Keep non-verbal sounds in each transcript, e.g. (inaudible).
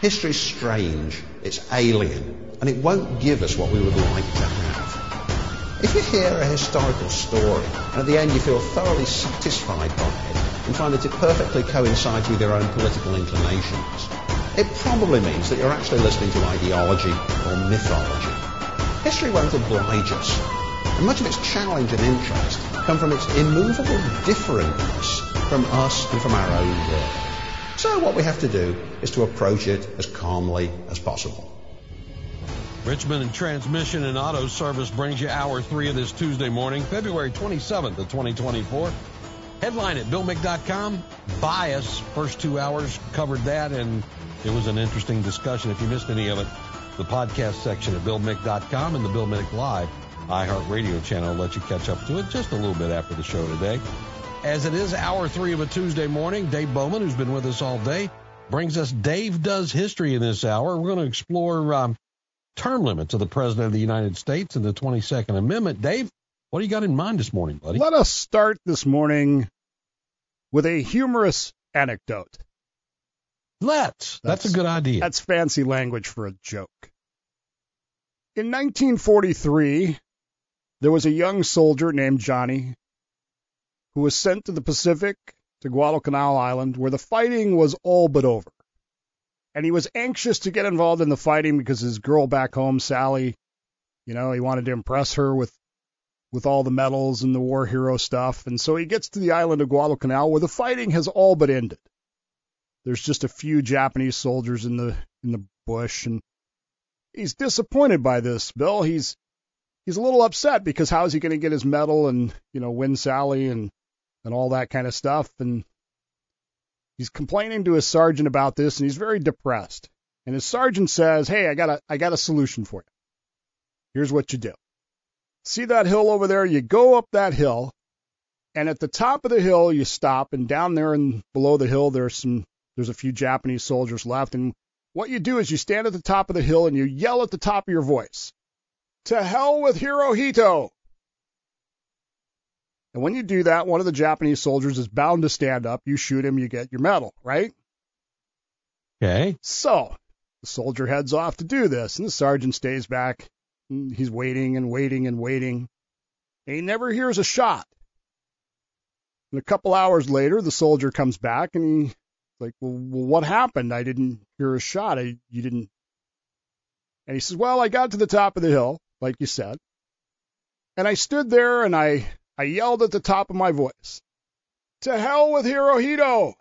History's strange, it's alien, and it won't give us what we would like to have. If you hear a historical story and at the end you feel thoroughly satisfied by it and find that it perfectly coincides with your own political inclinations, it probably means that you're actually listening to ideology or mythology. History won't oblige us, and much of its challenge and interest come from its immovable differentness from us and from our own world. So what we have to do is to approach it as calmly as possible. Richmond and Transmission and Auto Service brings you hour three of this Tuesday morning, February 27th of 2024. Headline at BillMick.com. Bias. First two hours covered that, and it was an interesting discussion. If you missed any of it, the podcast section at BillMick.com and the Bill Mick Live iHeartRadio channel will let you catch up to it just a little bit after the show today. As it is hour three of a Tuesday morning, Dave Bowman, who's been with us all day, brings us Dave Does History in this hour. We're going to explore um, term limits of the President of the United States and the 22nd Amendment. Dave, what do you got in mind this morning, buddy? Let us start this morning with a humorous anecdote. Let's. That's, that's a good idea. That's fancy language for a joke. In 1943, there was a young soldier named Johnny who was sent to the Pacific to Guadalcanal Island, where the fighting was all but over. And he was anxious to get involved in the fighting because his girl back home, Sally, you know, he wanted to impress her with with all the medals and the war hero stuff. And so he gets to the island of Guadalcanal where the fighting has all but ended. There's just a few Japanese soldiers in the in the bush and he's disappointed by this, Bill. He's he's a little upset because how is he going to get his medal and, you know, win Sally and and all that kind of stuff. And he's complaining to his sergeant about this, and he's very depressed. And his sergeant says, "Hey, I got a I got a solution for you. Here's what you do. See that hill over there? You go up that hill, and at the top of the hill you stop, and down there and below the hill there's some there's a few Japanese soldiers left, and what you do is you stand at the top of the hill and you yell at the top of your voice, "To hell with Hirohito!" And when you do that, one of the Japanese soldiers is bound to stand up. You shoot him, you get your medal, right? Okay. So the soldier heads off to do this, and the sergeant stays back. Mm, he's waiting and waiting and waiting. And he never hears a shot. And a couple hours later, the soldier comes back and he's like, well, well, what happened? I didn't hear a shot. I, you didn't. And he says, well, I got to the top of the hill, like you said. And I stood there and I I yelled at the top of my voice, To hell with Hirohito!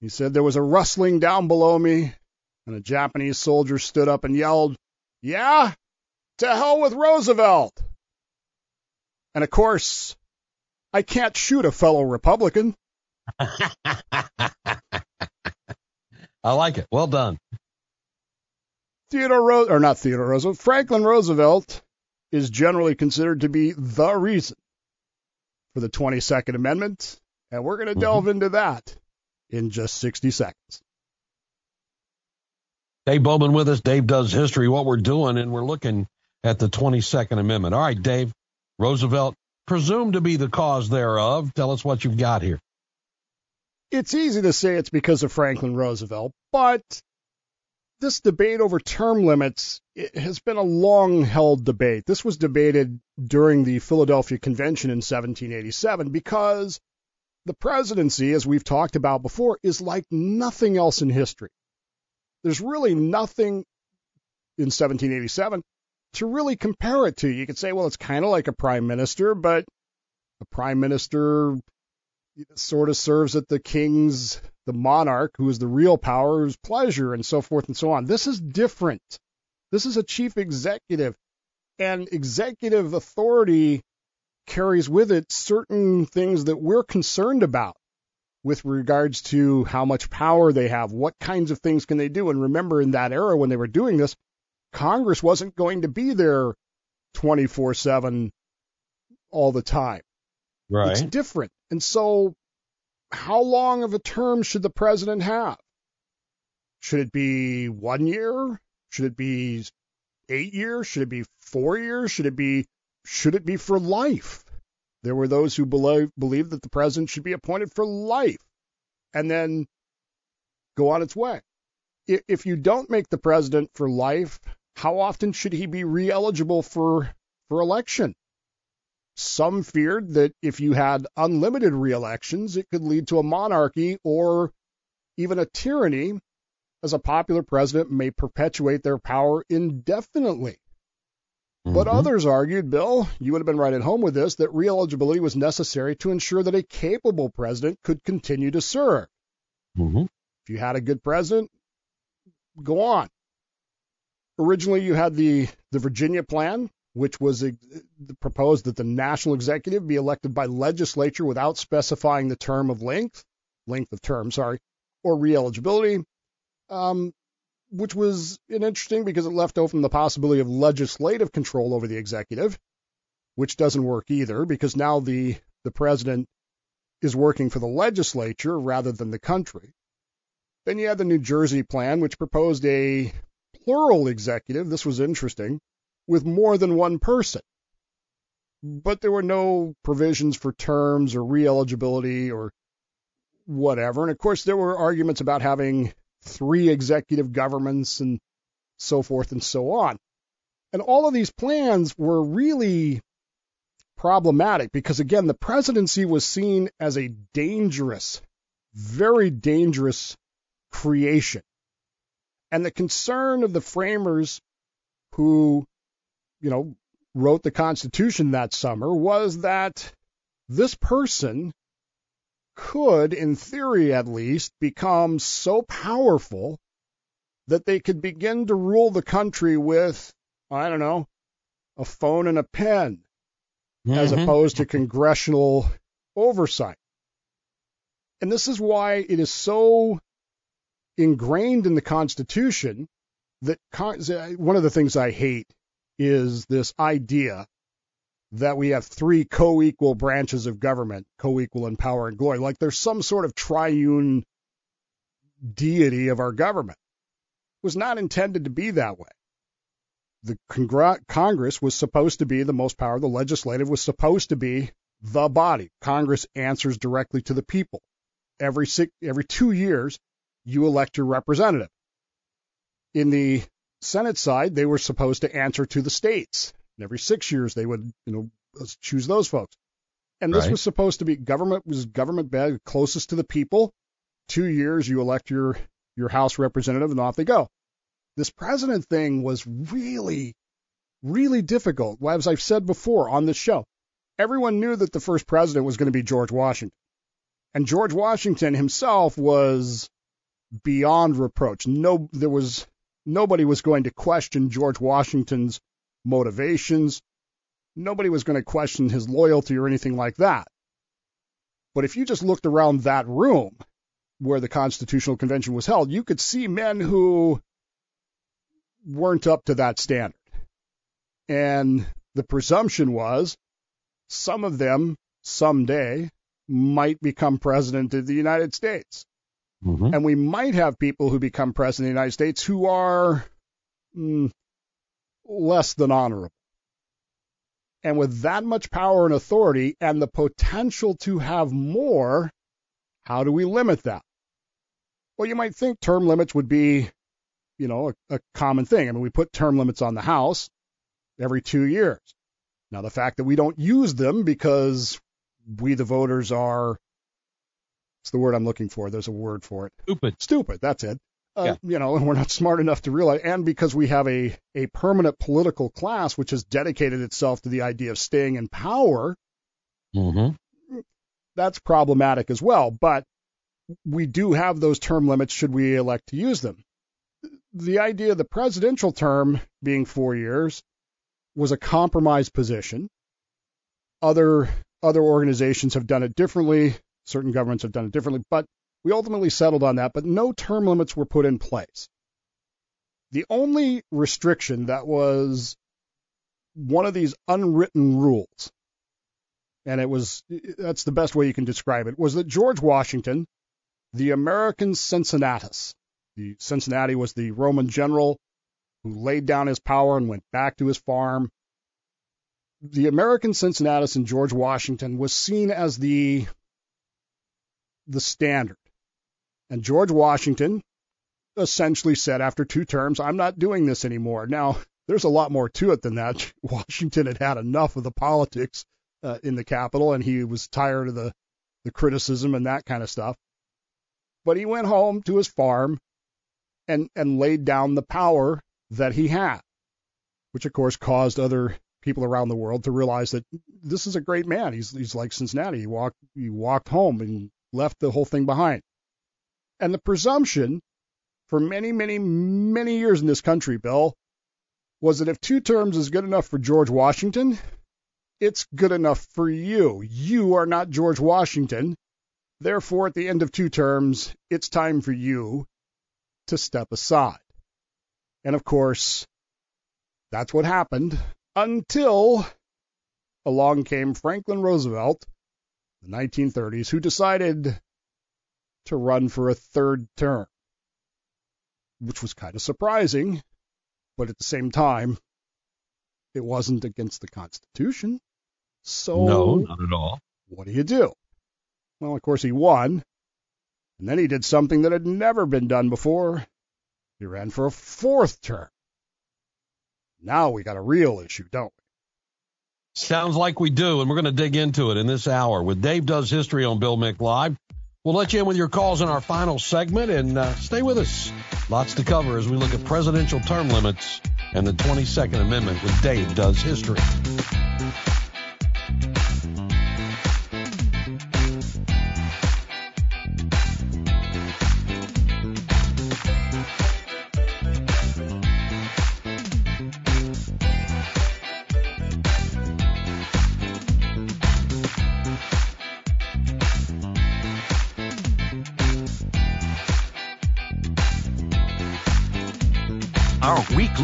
He said there was a rustling down below me, and a Japanese soldier stood up and yelled, Yeah? To hell with Roosevelt! And of course, I can't shoot a fellow Republican. (laughs) I like it. Well done. Theodore Ro- or not Theodore Roosevelt, Franklin Roosevelt is generally considered to be the reason for the 22nd Amendment, and we're going to mm-hmm. delve into that in just 60 seconds. Dave Bowman with us. Dave does history, what we're doing, and we're looking at the 22nd Amendment. All right, Dave, Roosevelt, presumed to be the cause thereof. Tell us what you've got here. It's easy to say it's because of Franklin Roosevelt, but this debate over term limits has been a long held debate. This was debated during the Philadelphia Convention in 1787 because the presidency, as we've talked about before, is like nothing else in history. There's really nothing in 1787 to really compare it to. You could say, well, it's kind of like a prime minister, but a prime minister sort of serves at the king's the monarch, who is the real power, whose pleasure, and so forth and so on. This is different. This is a chief executive, and executive authority carries with it certain things that we're concerned about with regards to how much power they have, what kinds of things can they do. And remember, in that era when they were doing this, Congress wasn't going to be there 24 7 all the time. Right. It's different. And so how long of a term should the president have? Should it be one year? Should it be eight years? Should it be four years? Should it be should it be for life? There were those who believe believed that the president should be appointed for life and then go on its way. if you don't make the president for life, how often should he be re-eligible for for election? Some feared that if you had unlimited re-elections, it could lead to a monarchy or even a tyranny, as a popular president may perpetuate their power indefinitely. Mm-hmm. But others argued, Bill, you would have been right at home with this, that re-eligibility was necessary to ensure that a capable president could continue to serve. Mm-hmm. If you had a good president, go on. Originally, you had the, the Virginia plan, which was proposed that the national executive be elected by legislature without specifying the term of length, length of term, sorry, or re-eligibility. Um, which was interesting because it left open the possibility of legislative control over the executive, which doesn't work either because now the, the president is working for the legislature rather than the country. Then you had the New Jersey plan, which proposed a plural executive. This was interesting, with more than one person. But there were no provisions for terms or re-eligibility or whatever. And of course, there were arguments about having three executive governments and so forth and so on. And all of these plans were really problematic because, again, the presidency was seen as a dangerous, very dangerous creation. And the concern of the framers who, you know, wrote the Constitution that summer was that this person could, in theory at least, become so powerful that they could begin to rule the country with, I don't know, a phone and a pen, mm-hmm. as opposed to congressional oversight. And this is why it is so ingrained in the Constitution that one of the things I hate is this idea that we have three co-equal branches of government, co-equal in power and glory, like there's some sort of triune deity of our government. It was not intended to be that way. The Congress was supposed to be the most power. The legislative was supposed to be the body. Congress answers directly to the people. Every six, every two years, you elect your representative. In the Senate side, they were supposed to answer to the states. And every six years they would, you know, choose those folks. And this right. was supposed to be government was government bed closest to the people. Two years you elect your your House representative and off they go. This president thing was really, really difficult. Well, As I've said before on this show, everyone knew that the first president was going to be George Washington. And George Washington himself was beyond reproach. No, there was nobody was going to question George Washington's motivations. Nobody was going to question his loyalty or anything like that. But if you just looked around that room where the Constitutional Convention was held, you could see men who weren't up to that standard. And the presumption was some of them someday might become president of the United States. Mm-hmm. And we might have people who become president of the United States who are mm, less than honorable. And with that much power and authority and the potential to have more, how do we limit that? Well, you might think term limits would be, you know, a, a common thing. I mean, we put term limits on the House every two years. Now, the fact that we don't use them because we, the voters, are it's the word I'm looking for. There's a word for it. Stupid. Stupid. That's it uh, yeah. you know, and we're not (laughs) smart enough to realize, and because we have a, a permanent political class which has dedicated itself to the idea of staying in power, mm-hmm. that's problematic as well. But we do have those term limits should we elect to use them. The idea of the presidential term being four years was a compromise position. Other other organizations have done it differently. Certain governments have done it differently, but we ultimately settled on that, but no term limits were put in place. The only restriction that was one of these unwritten rules, and it was that's the best way you can describe it, was that George Washington, the American Cincinnatus, the Cincinnatus was the Roman general who laid down his power and went back to his farm. The American Cincinnatus and George Washington was seen as the the standard. And George Washington essentially said after two terms, I'm not doing this anymore. Now, (laughs) there's a lot more to it than that. (laughs) Washington had had enough of the politics uh, in the Capitol, and he was tired of the, the criticism and that kind of stuff. But he went home to his farm and, and laid down the power that he had, which of course caused other people around the world to realize that this is a great man. He's he's like Cincinnatus. He walked he walked home and left the whole thing behind. And the presumption for many, many, many years in this country, Bill, was that if two terms is good enough for George Washington, it's good enough for you. You are not George Washington. Therefore, at the end of two terms, it's time for you to step aside. And of course, that's what happened until along came Franklin Roosevelt, the 1930s, who decided to run for a third term, which was kind of surprising, but at the same time, it wasn't against the Constitution. So, no, not at all. What do you do? Well, of course, he won, and then he did something that had never been done before. He ran for a fourth term. Now we got a real issue, don't we? Sounds like we do, and we're going to dig into it in this hour with Dave Does History on Bill Mick Live. We'll let you in with your calls in our final segment, and uh, stay with us. Lots to cover as we look at presidential term limits and the 22nd Amendment with Dave Does History.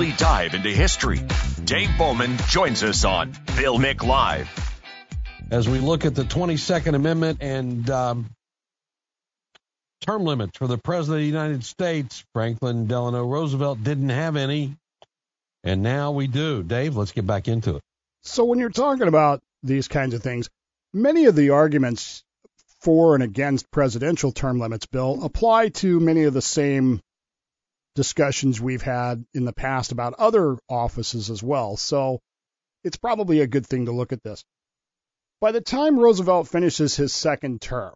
Weekly dive into history. Dave Bowman joins us on Bill Mick Live. As we look at the 22nd Amendment and um, term limits for the President of the United States, Franklin Delano Roosevelt didn't have any, and now we do. Dave, let's get back into it. So, when you're talking about these kinds of things, many of the arguments for and against presidential term limits, Bill, apply to many of the same discussions we've had in the past about other offices as well. So it's probably a good thing to look at this. By the time Roosevelt finishes his second term,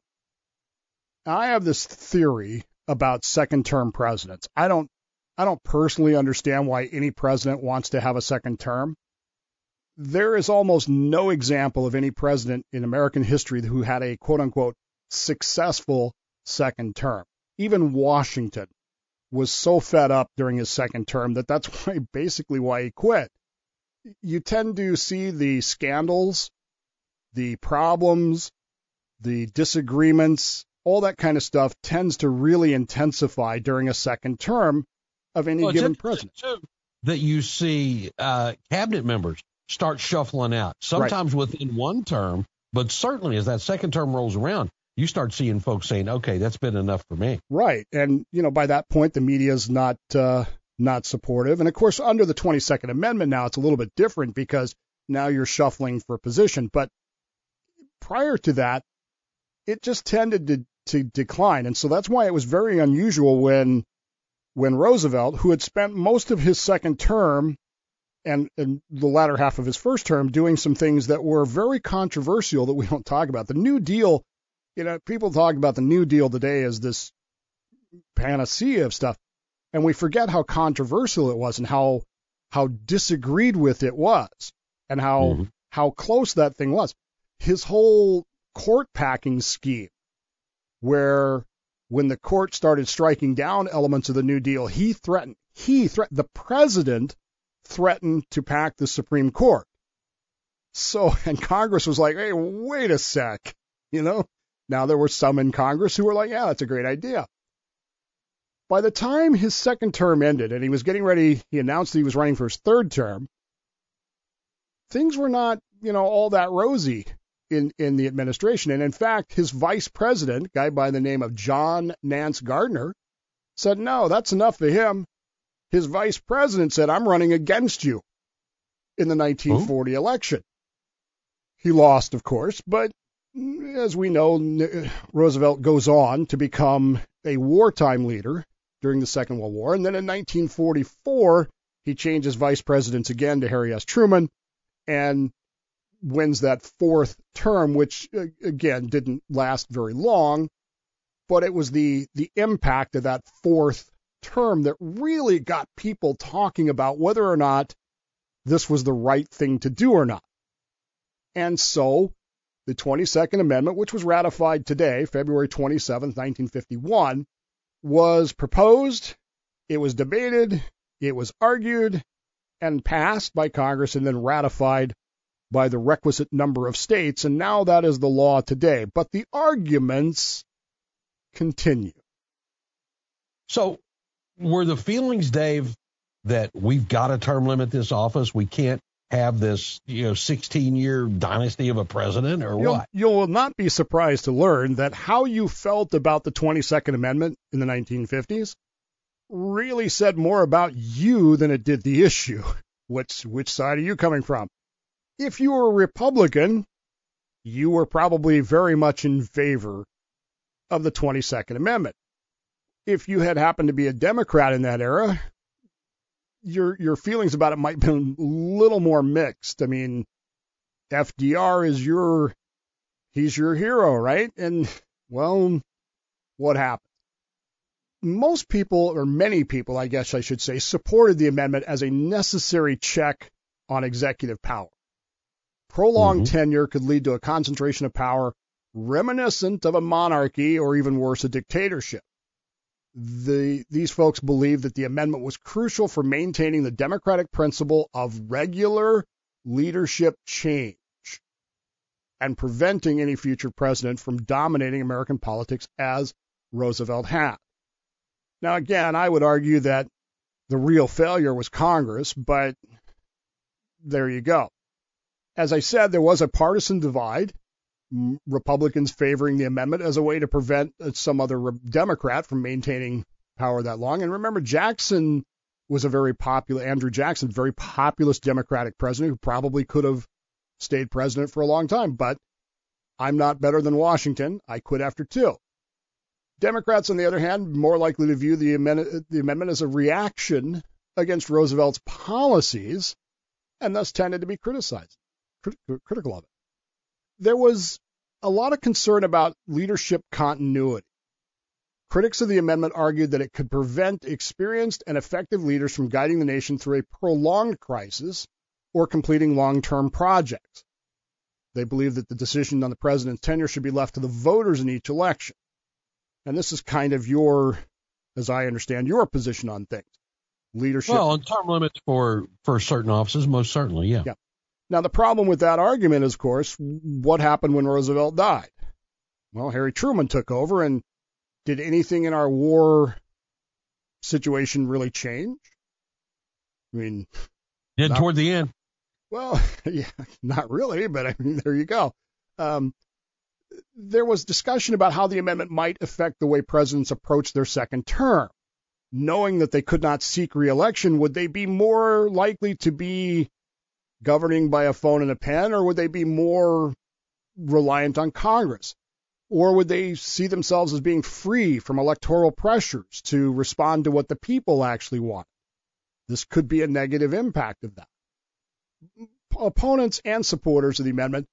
I have this theory about second term presidents. I don't I don't personally understand why any president wants to have a second term. There is almost no example of any president in American history who had a quote unquote successful second term. Even Washington was so fed up during his second term that that's (laughs) why basically why he quit. You tend to see the scandals, the problems, the disagreements, all that kind of stuff tends to really intensify during a second term of any well, given president. That you see uh, cabinet members start shuffling out, sometimes right. within one term, but certainly as that second term rolls around, you start seeing folks saying, "Okay, that's been enough for me." Right, and you know by that point the media is not uh, not supportive, and of course under the 22nd Amendment now it's a little bit different because now you're shuffling for position, but prior to that, it just tended to to decline, and so that's why it was very unusual when when Roosevelt, who had spent most of his second term and, and the latter half of his first term doing some things that were very controversial that we don't talk about. The New Deal you know, people talk about the New Deal today as this panacea of stuff, and we forget how controversial it was and how how disagreed with it was, and how mm-hmm. how close that thing was. His whole court packing scheme, where when the court started striking down elements of the New Deal, he threatened he threatened the president threatened to pack the Supreme Court. So, (laughs) and Congress was like, hey, wait a sec, you know, now, there were some in Congress who were like, yeah, that's a great idea. By the time his second term ended and he was getting ready, he announced that he was running for his third term, things were not, you know, all that rosy in, in the administration. And in fact, his vice president, a guy by the name of John Nance Garner, said, no, that's enough for him. His vice president said, I'm running against you in the 1940 oh. election. He lost, of course, but as we know, Roosevelt goes on to become a wartime leader during the Second World War. And then in 1944, he changes vice presidents again to Harry S. Truman and wins that fourth term, which uh, again didn't last very long, but it was the the impact of that fourth term that really got people talking about whether or not this was the right thing to do or not. And so the 22nd Amendment, which was ratified today, February 27, 1951, was proposed, it was debated, it was argued, and passed by Congress and then ratified by the requisite number of states. And now that is the law today. But the arguments continue. So, were the feelings, Dave, that we've got to term limit this office? We can't have this, you know, 16 year dynasty of a president or you'll, what? You will not be surprised to learn that how you felt about the 22nd Amendment in the 1950s really said more about you than it did the issue. (laughs) Which, which side are you coming from? If you were a Republican, you were probably very much in favor of the 22nd Amendment. If you had happened to be a Democrat in that era, your your feelings about it might be a little more mixed. I mean, FDR is your he's your hero, right? And well, what happened? Most people, or many people, I guess I should say, supported the amendment as a necessary check on executive power. Prolonged mm-hmm. tenure could lead to a concentration of power reminiscent of a monarchy or even worse, a dictatorship the, these folks believe that the amendment was crucial for maintaining the democratic principle of regular leadership change and preventing any future president from dominating American politics as Roosevelt had. Now, again, I would argue that the real failure was Congress, but there you go. As I said, there was a partisan divide Republicans favoring the amendment as a way to prevent uh, some other Democrat from maintaining power that long. And remember, Jackson was a very popular, Andrew Jackson, very populist Democratic president who probably could have stayed president for a long time. But I'm not better than Washington. I quit after two. Democrats, on the other hand, more likely to view the amendment, the amendment as a reaction against Roosevelt's policies and thus tended to be criticized, crit- critical of it. There was a lot of concern about leadership continuity. Critics of the amendment argued that it could prevent experienced and effective leaders from guiding the nation through a prolonged crisis or completing long term projects. They believe that the decision on the president's tenure should be left to the voters in each election. And this is kind of your, as I understand, your position on things. Leadership. Well, on term limits for, for certain offices, most certainly, yeah. Yeah. Now, the problem with that argument is, of course, what happened when Roosevelt died? Well, Harry Truman took over, and did anything in our war situation really change? I mean, did not, toward the end. Well, (laughs) yeah, not really, but I mean, there you go. Um, there was discussion about how the amendment might affect the way presidents approach their second term. Knowing that they could not seek reelection, would they be more likely to be governing by a phone and a pen, or would they be more reliant on Congress? Or would they see themselves as being free from electoral pressures to respond to what the people actually want? This could be a negative impact of that. Opponents and supporters of the amendment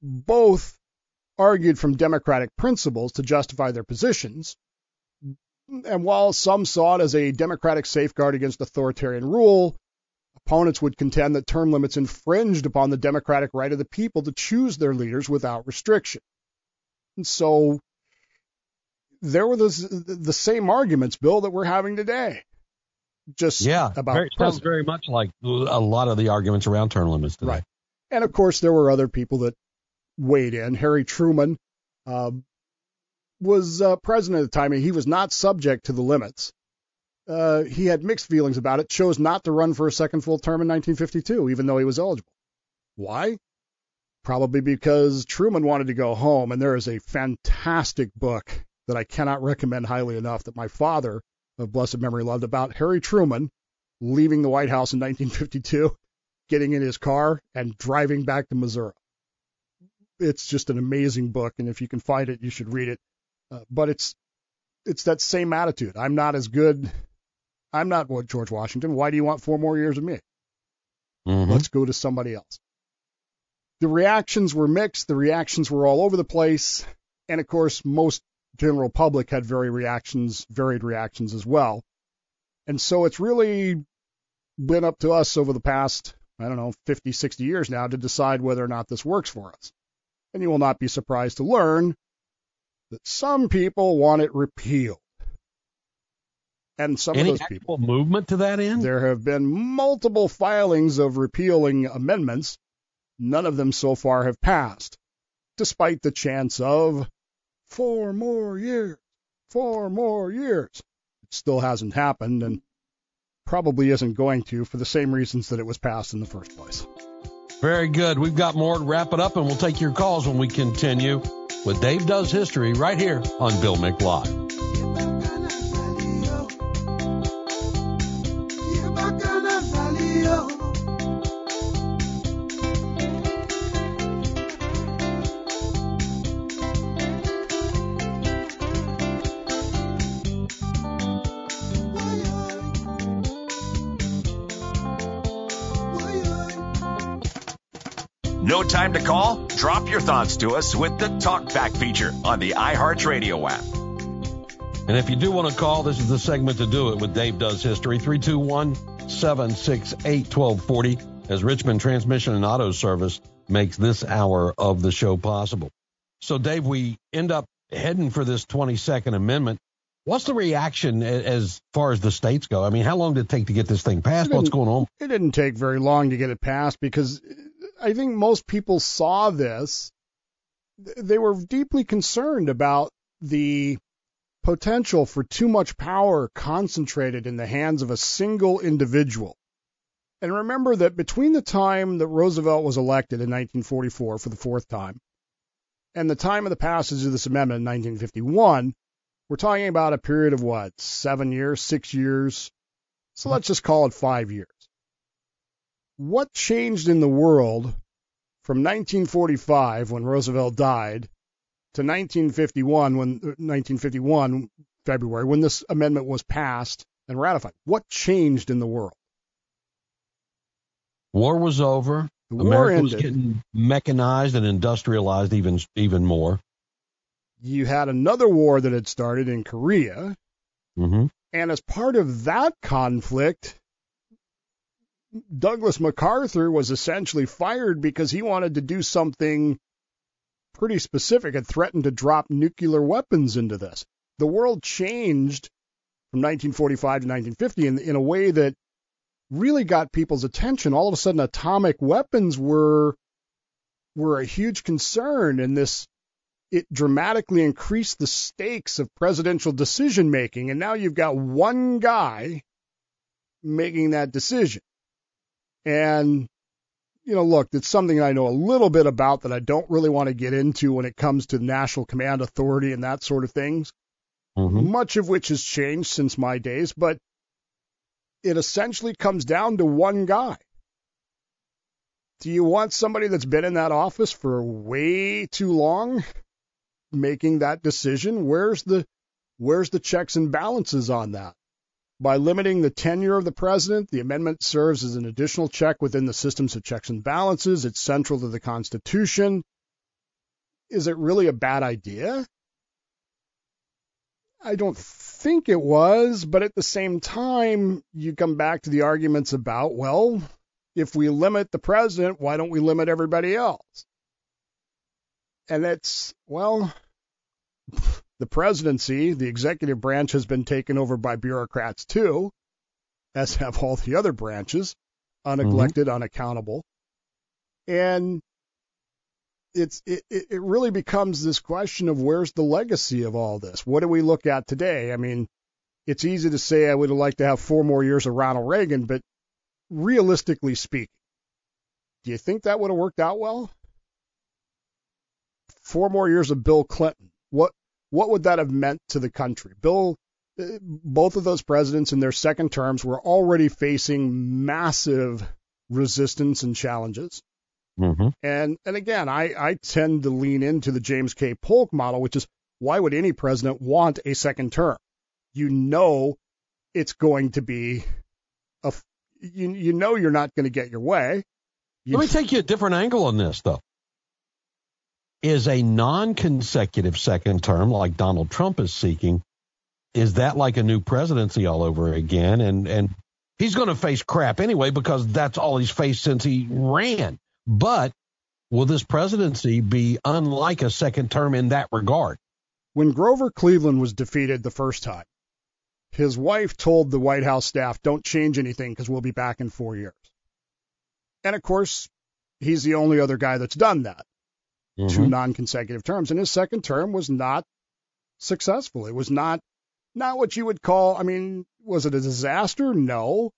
both argued from democratic principles to justify their positions. And while some saw it as a democratic safeguard against authoritarian rule, Opponents would contend that term limits infringed upon the democratic right of the people to choose their leaders without restriction. And so there were those, the same arguments, Bill, that we're having today. Just yeah, about very, sounds very much like a lot of the arguments around term limits today. Right. And of course, there were other people that weighed in. Harry Truman uh, was uh, president at the time, and he was not subject to the limits uh, he had mixed feelings about it, chose not to run for a second full term in 1952, even though he was eligible. Why? Probably because Truman wanted to go home, and there is a fantastic book that I cannot recommend highly enough that my father of blessed memory loved about Harry Truman leaving the White House in 1952, getting in his car, and driving back to Missouri. It's just an amazing book, and if you can find it, you should read it. Uh, but it's it's that same attitude. I'm not as good. I'm not what George Washington. Why do you want four more years of me? Mm-hmm. Let's go to somebody else. The reactions were mixed. The reactions were all over the place. And of course, most general public had very reactions, varied reactions as well. And so it's really been up to us over the past, I don't know, 50, 60 years now to decide whether or not this works for us. And you will not be surprised to learn that some people want it repealed. And some Any of those people. movement to that end? There have been multiple filings of repealing amendments. None of them so far have passed, despite the chance of four more years, four more years. It still hasn't happened and probably isn't going to for the same reasons that it was passed in the first place. Very good. We've got more to wrap it up, and we'll take your calls when we continue with Dave Does History right here on Bill Mick No time to call? Drop your thoughts to us with the TalkBack feature on the iHeartRadio app. And if you do want to call, this is the segment to do it with Dave Does History. 321 768 1240 as Richmond Transmission and Auto Service makes this hour of the show possible. So, Dave, we end up heading for this 22nd Amendment. What's the reaction as far as the states go? I mean, how long did it take to get this thing passed? What's going on? It didn't take very long to get it passed because I think most people saw this. They were deeply concerned about the potential for too much power concentrated in the hands of a single individual. And remember that between the time that Roosevelt was elected in 1944 for the fourth time and the time of the passage of this amendment in 1951, we're talking about a period of what, seven years, six years? So let's just call it five years. What changed in the world from 1945 when Roosevelt died to 1951 when 1951 February when this amendment was passed and ratified? What changed in the world? War was over. The war America was getting mechanized and industrialized even even more. You had another war that had started in Korea, Mm-hmm. and as part of that conflict, Douglas MacArthur was essentially fired because he wanted to do something pretty specific and threatened to drop nuclear weapons into this. The world changed from 1945 to 1950 in, in a way that really got people's attention. All of a sudden, atomic weapons were were a huge concern, and this it dramatically increased the stakes of presidential decision making. And now you've got one guy making that decision. And, you know, look, it's something I know a little bit about that I don't really want to get into when it comes to National Command Authority and that sort of things, Mm-hmm. much of which has changed since my days, but it essentially comes down to one guy. Do you want somebody that's been in that office for way too long making that decision? Where's the where's the checks and balances on that? By limiting the tenure of the president, the amendment serves as an additional check within the systems of checks and balances. It's central to the Constitution. Is it really a bad idea? I don't think it was, but at the same time, you come back to the arguments about, well, if we limit the president, why don't we limit everybody else? And that's, well, the presidency, the executive branch has been taken over by bureaucrats too, as have all the other branches, unelected, mm-hmm. unaccountable. And it's it, it it really becomes this question of where's the legacy of all this? What do we look at today? I mean, it's easy to say I would have liked to have four more years of Ronald Reagan, but realistically speaking, do you think that would have worked out well? Four more years of Bill Clinton. What what would that have meant to the country? Bill uh, both of those presidents in their second terms were already facing massive resistance and challenges. Mm-hmm. And and again, I, I tend to lean into the James K. Polk model, which is why would any president want a second term? You know it's going to be a you you know you're not going to get your way. You, Let me take you a different angle on this though. Is a non-consecutive second term like Donald Trump is seeking is that like a new presidency all over again and and he's going to face crap anyway because that's all he's faced since he ran. But will this presidency be unlike a second term in that regard? When Grover Cleveland was defeated the first time, his wife told the White House staff, don't change anything because we'll be back in four years. And of course, he's the only other guy that's done that. Mm-hmm. Two non consecutive terms. And his second term was not successful. It was not not what you would call I mean, was it a disaster? No.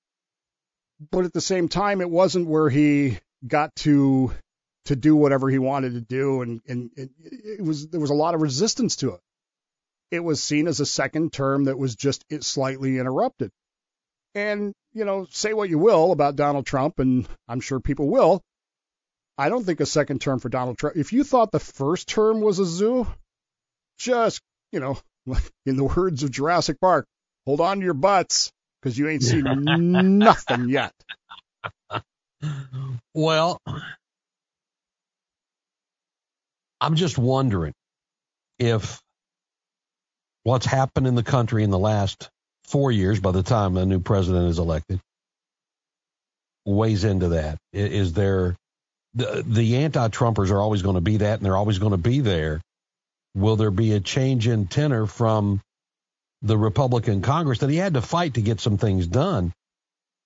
But at the same time it wasn't where he got to to do whatever he wanted to do and, and it, it was there was a lot of resistance to it it was seen as a second term that was just slightly interrupted. And, you know, say what you will about Donald Trump, and I'm sure people will. I don't think a second term for Donald Trump. If you thought the first term was a zoo, just, you know, (laughs) in the words of Jurassic Park, hold on to your butts because you ain't seen (laughs) nothing yet. Well, I'm just wondering if what's happened in the country in the last four years by the time a new president is elected weighs into that. Is there the, the anti-Trumpers are always going to be that, and they're always going to be there. Will there be a change in tenor from the Republican Congress that he had to fight to get some things done?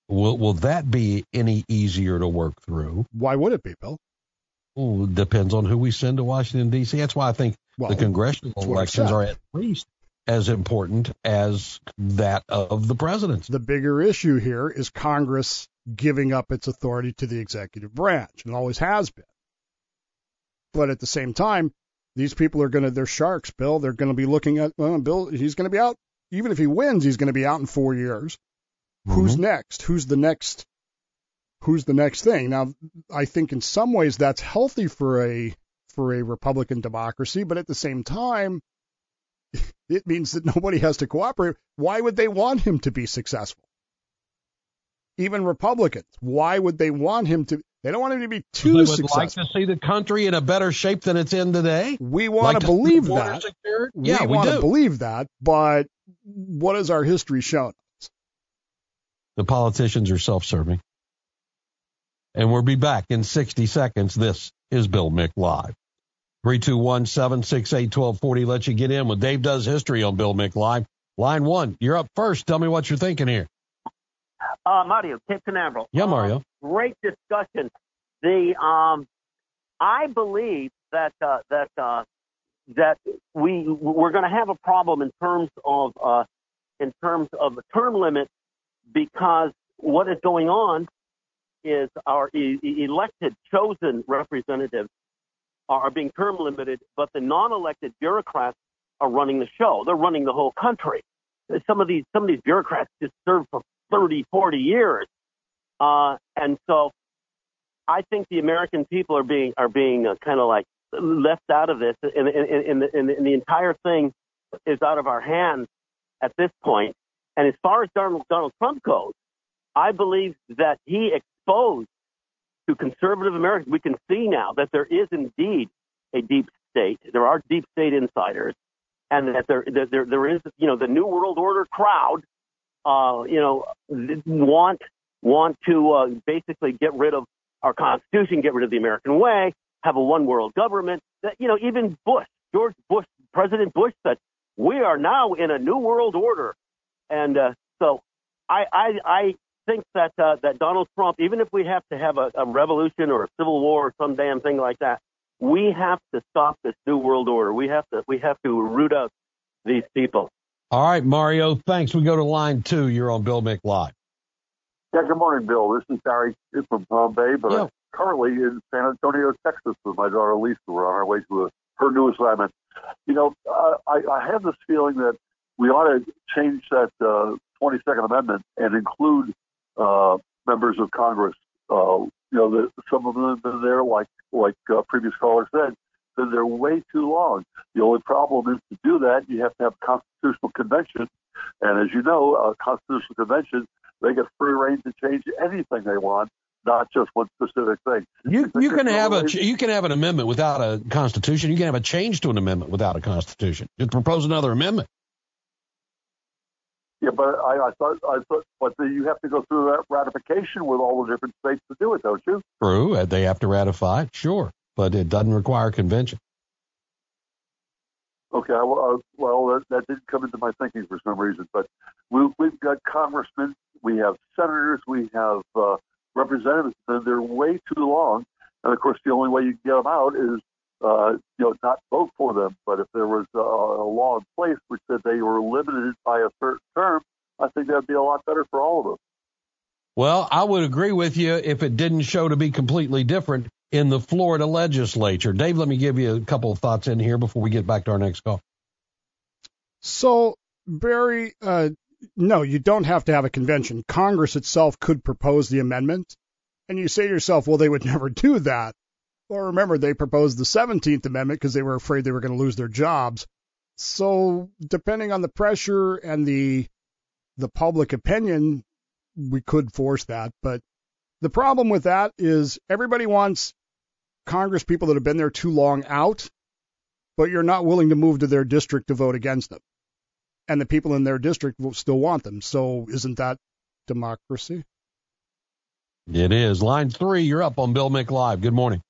Will will that be any easier to work through? Why would it be, Bill? Well, depends on who we send to Washington D.C. That's why I think well, the congressional elections are at least as important as that of the president. The bigger issue here is Congress giving up its authority to the executive branch, and always has been. But at the same time, these people are going to, they're sharks, Bill. They're going to be looking at, well, Bill, he's going to be out. Even if he wins, he's going to be out in four years. Mm-hmm. Who's next? Who's the next? Who's the next thing? Now, I think in some ways that's healthy for a for a Republican democracy, but at the same time, (laughs) it means that nobody has to cooperate. Why would they want him to be successful? Even Republicans, why would they want him to? They don't want him to be too they would successful. like to see the country in a better shape than it's in today. We want like to believe that. Yeah, we, we want do. to believe that, but what has our history shown? The politicians are self-serving. And we'll be back in 60 seconds. This is Bill Mick Live. 321 768 1240 lets you get in when Dave does history on Bill Mick Live. Line one, you're up first. Tell me what you're thinking here. Uh, Mario, Cape Canaveral. Yeah, Mario. Uh, great discussion. The um, I believe that uh, that uh, that we we're going to have a problem in terms of uh, in terms of the term limit because what is going on is our e- elected chosen representatives are being term limited, but the non-elected bureaucrats are running the show. They're running the whole country. Some of these some of these bureaucrats just served for 30, 40 years, uh, and so I think the American people are being are being uh, kind of like left out of this, and, and, and, and, and the entire thing is out of our hands at this point. And as far as Donald, Donald Trump goes, I believe that he exposed to conservative Americans, we can see now that there is indeed a deep state. There are deep state insiders, and that there there, there is you know the New World Order crowd, uh, you know, want want to uh, basically get rid of our Constitution, get rid of the American way, have a one world government. That you know even Bush, George Bush, President Bush said we are now in a new world order, and uh, so I, I I think that uh, that Donald Trump, even if we have to have a, a revolution or a civil war or some damn thing like that, we have to stop this new world order. We have to we have to root out these people. All right, Mario. Thanks. We go to line two. You're on Bill Mick Live. Yeah. Good morning, Bill. This is Barry from Palm Bay, but yeah. I'm currently in San Antonio, Texas, with my daughter Lisa. We're on our way to a, her new assignment. You know, I, I have this feeling that we ought to change that uh, 22nd Amendment and include uh, members of Congress. Uh, you know, the, some of them have been there, like like uh, previous caller said, then they're way too long. The only problem is to do that, you have to have a constitutional convention. And as you know, a constitutional convention, they get free reign to change anything they want, not just one specific thing. You you can have a you can have an amendment without a constitution. You can have a change to an amendment without a constitution. Just propose another amendment. Yeah, but I, I thought I thought, but the, you have to go through that ratification with all the different states to do it, don't you? True, they have to ratify sure, but it doesn't require convention. Okay, well, uh, well that, that, didn't come into my thinking for some reason, but we, we've got congressmen, we have senators, we have uh, representatives, and they're way too long. And of course, the only way you can get them out is, uh, you know, not vote for them. But if there was a, a law in place which said they were limited by a certain term, I think that'd be a lot better for all of us. Well, I would agree with you if it didn't show to be completely different in the Florida legislature. Dave, let me give you a couple of thoughts in here before we get back to our next call. So, Barry, uh, no, you don't have to have a convention. Congress itself could propose the amendment. And you say to yourself, well, they would (laughs) never do that. Well, remember, they proposed the 17th Amendment because they were afraid they were going to lose their jobs. So, depending on the pressure and the the public opinion, we could force that. But the problem with that is everybody wants Congress people that have been there too long out, but you're not willing to move to their district to vote against them. And the people in their district will still want them. So isn't that democracy? It is. Line three, you're up on Bill Mick Live. Good morning.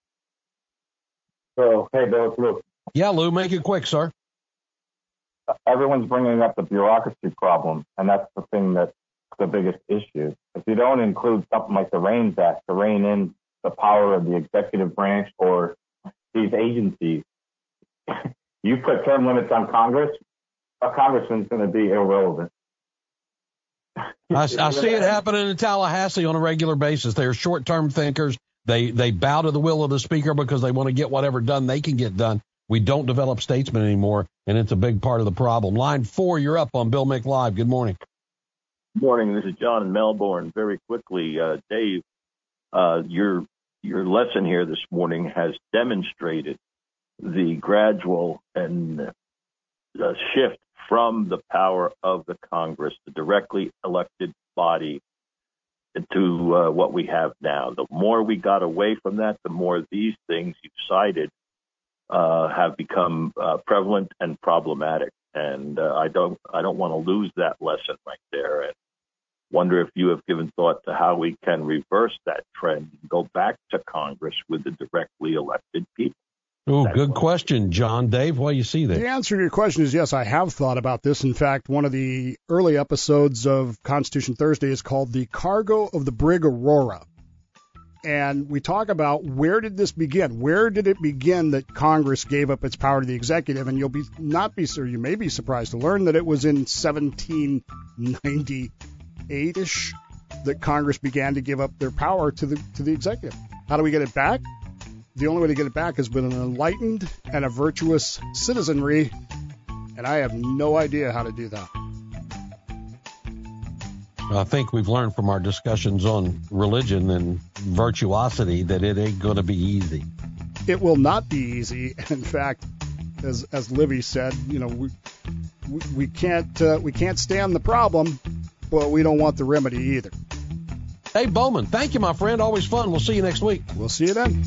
So, hey, Bill, it's Lou. Yeah, Lou, make it quick, sir. Everyone's bringing up the bureaucracy problem, and that's the thing that's the biggest issue. If you don't include something like the REINS Act to rein in the power of the executive branch or these agencies, you put term limits on Congress, a congressman's going to be irrelevant. (laughs) I, I see it happening in Tallahassee on a regular basis. They're short-term thinkers. They they bow to the will of the speaker because they want to get whatever done they can get done. We don't develop statesmen anymore, and it's a big part of the problem. Line four, you're up on Bill Mick Live. Good morning. Good morning. This is John in Melbourne. Very quickly, uh, Dave, uh, your your lesson here this morning has demonstrated the gradual and uh, shift from the power of the Congress, the directly elected body, to uh, what we have now. The more we got away from that, the more these things you've cited uh, have become uh, prevalent and problematic. And uh, I don't, I don't want to lose that lesson right there. And wonder if you have given thought to how we can reverse that trend and go back to Congress with the directly elected people. Oh, good question, John. Dave, what do you see there? The answer to your question is yes, I have thought about this. In fact, one of the early episodes of Constitution Thursday is called The Cargo of the Brig Aurora. And we talk about where did this begin? Where did it begin that Congress gave up its power to the executive? And you'll be not be or you may be surprised to learn that it was in 1798ish that Congress began to give up their power to the to the executive. How do we get it back? the only way to get it back is with an enlightened and a virtuous citizenry, and I have no idea how to do that. I think we've learned from our discussions on religion and virtuosity that it ain't going to be easy. It will not be easy. (laughs) In fact, as as Livy said, you know, we we, we can't uh, we can't stand the problem, but we don't want the remedy either. Hey Bowman, thank you, my friend. Always fun. We'll see you next week. We'll see you then.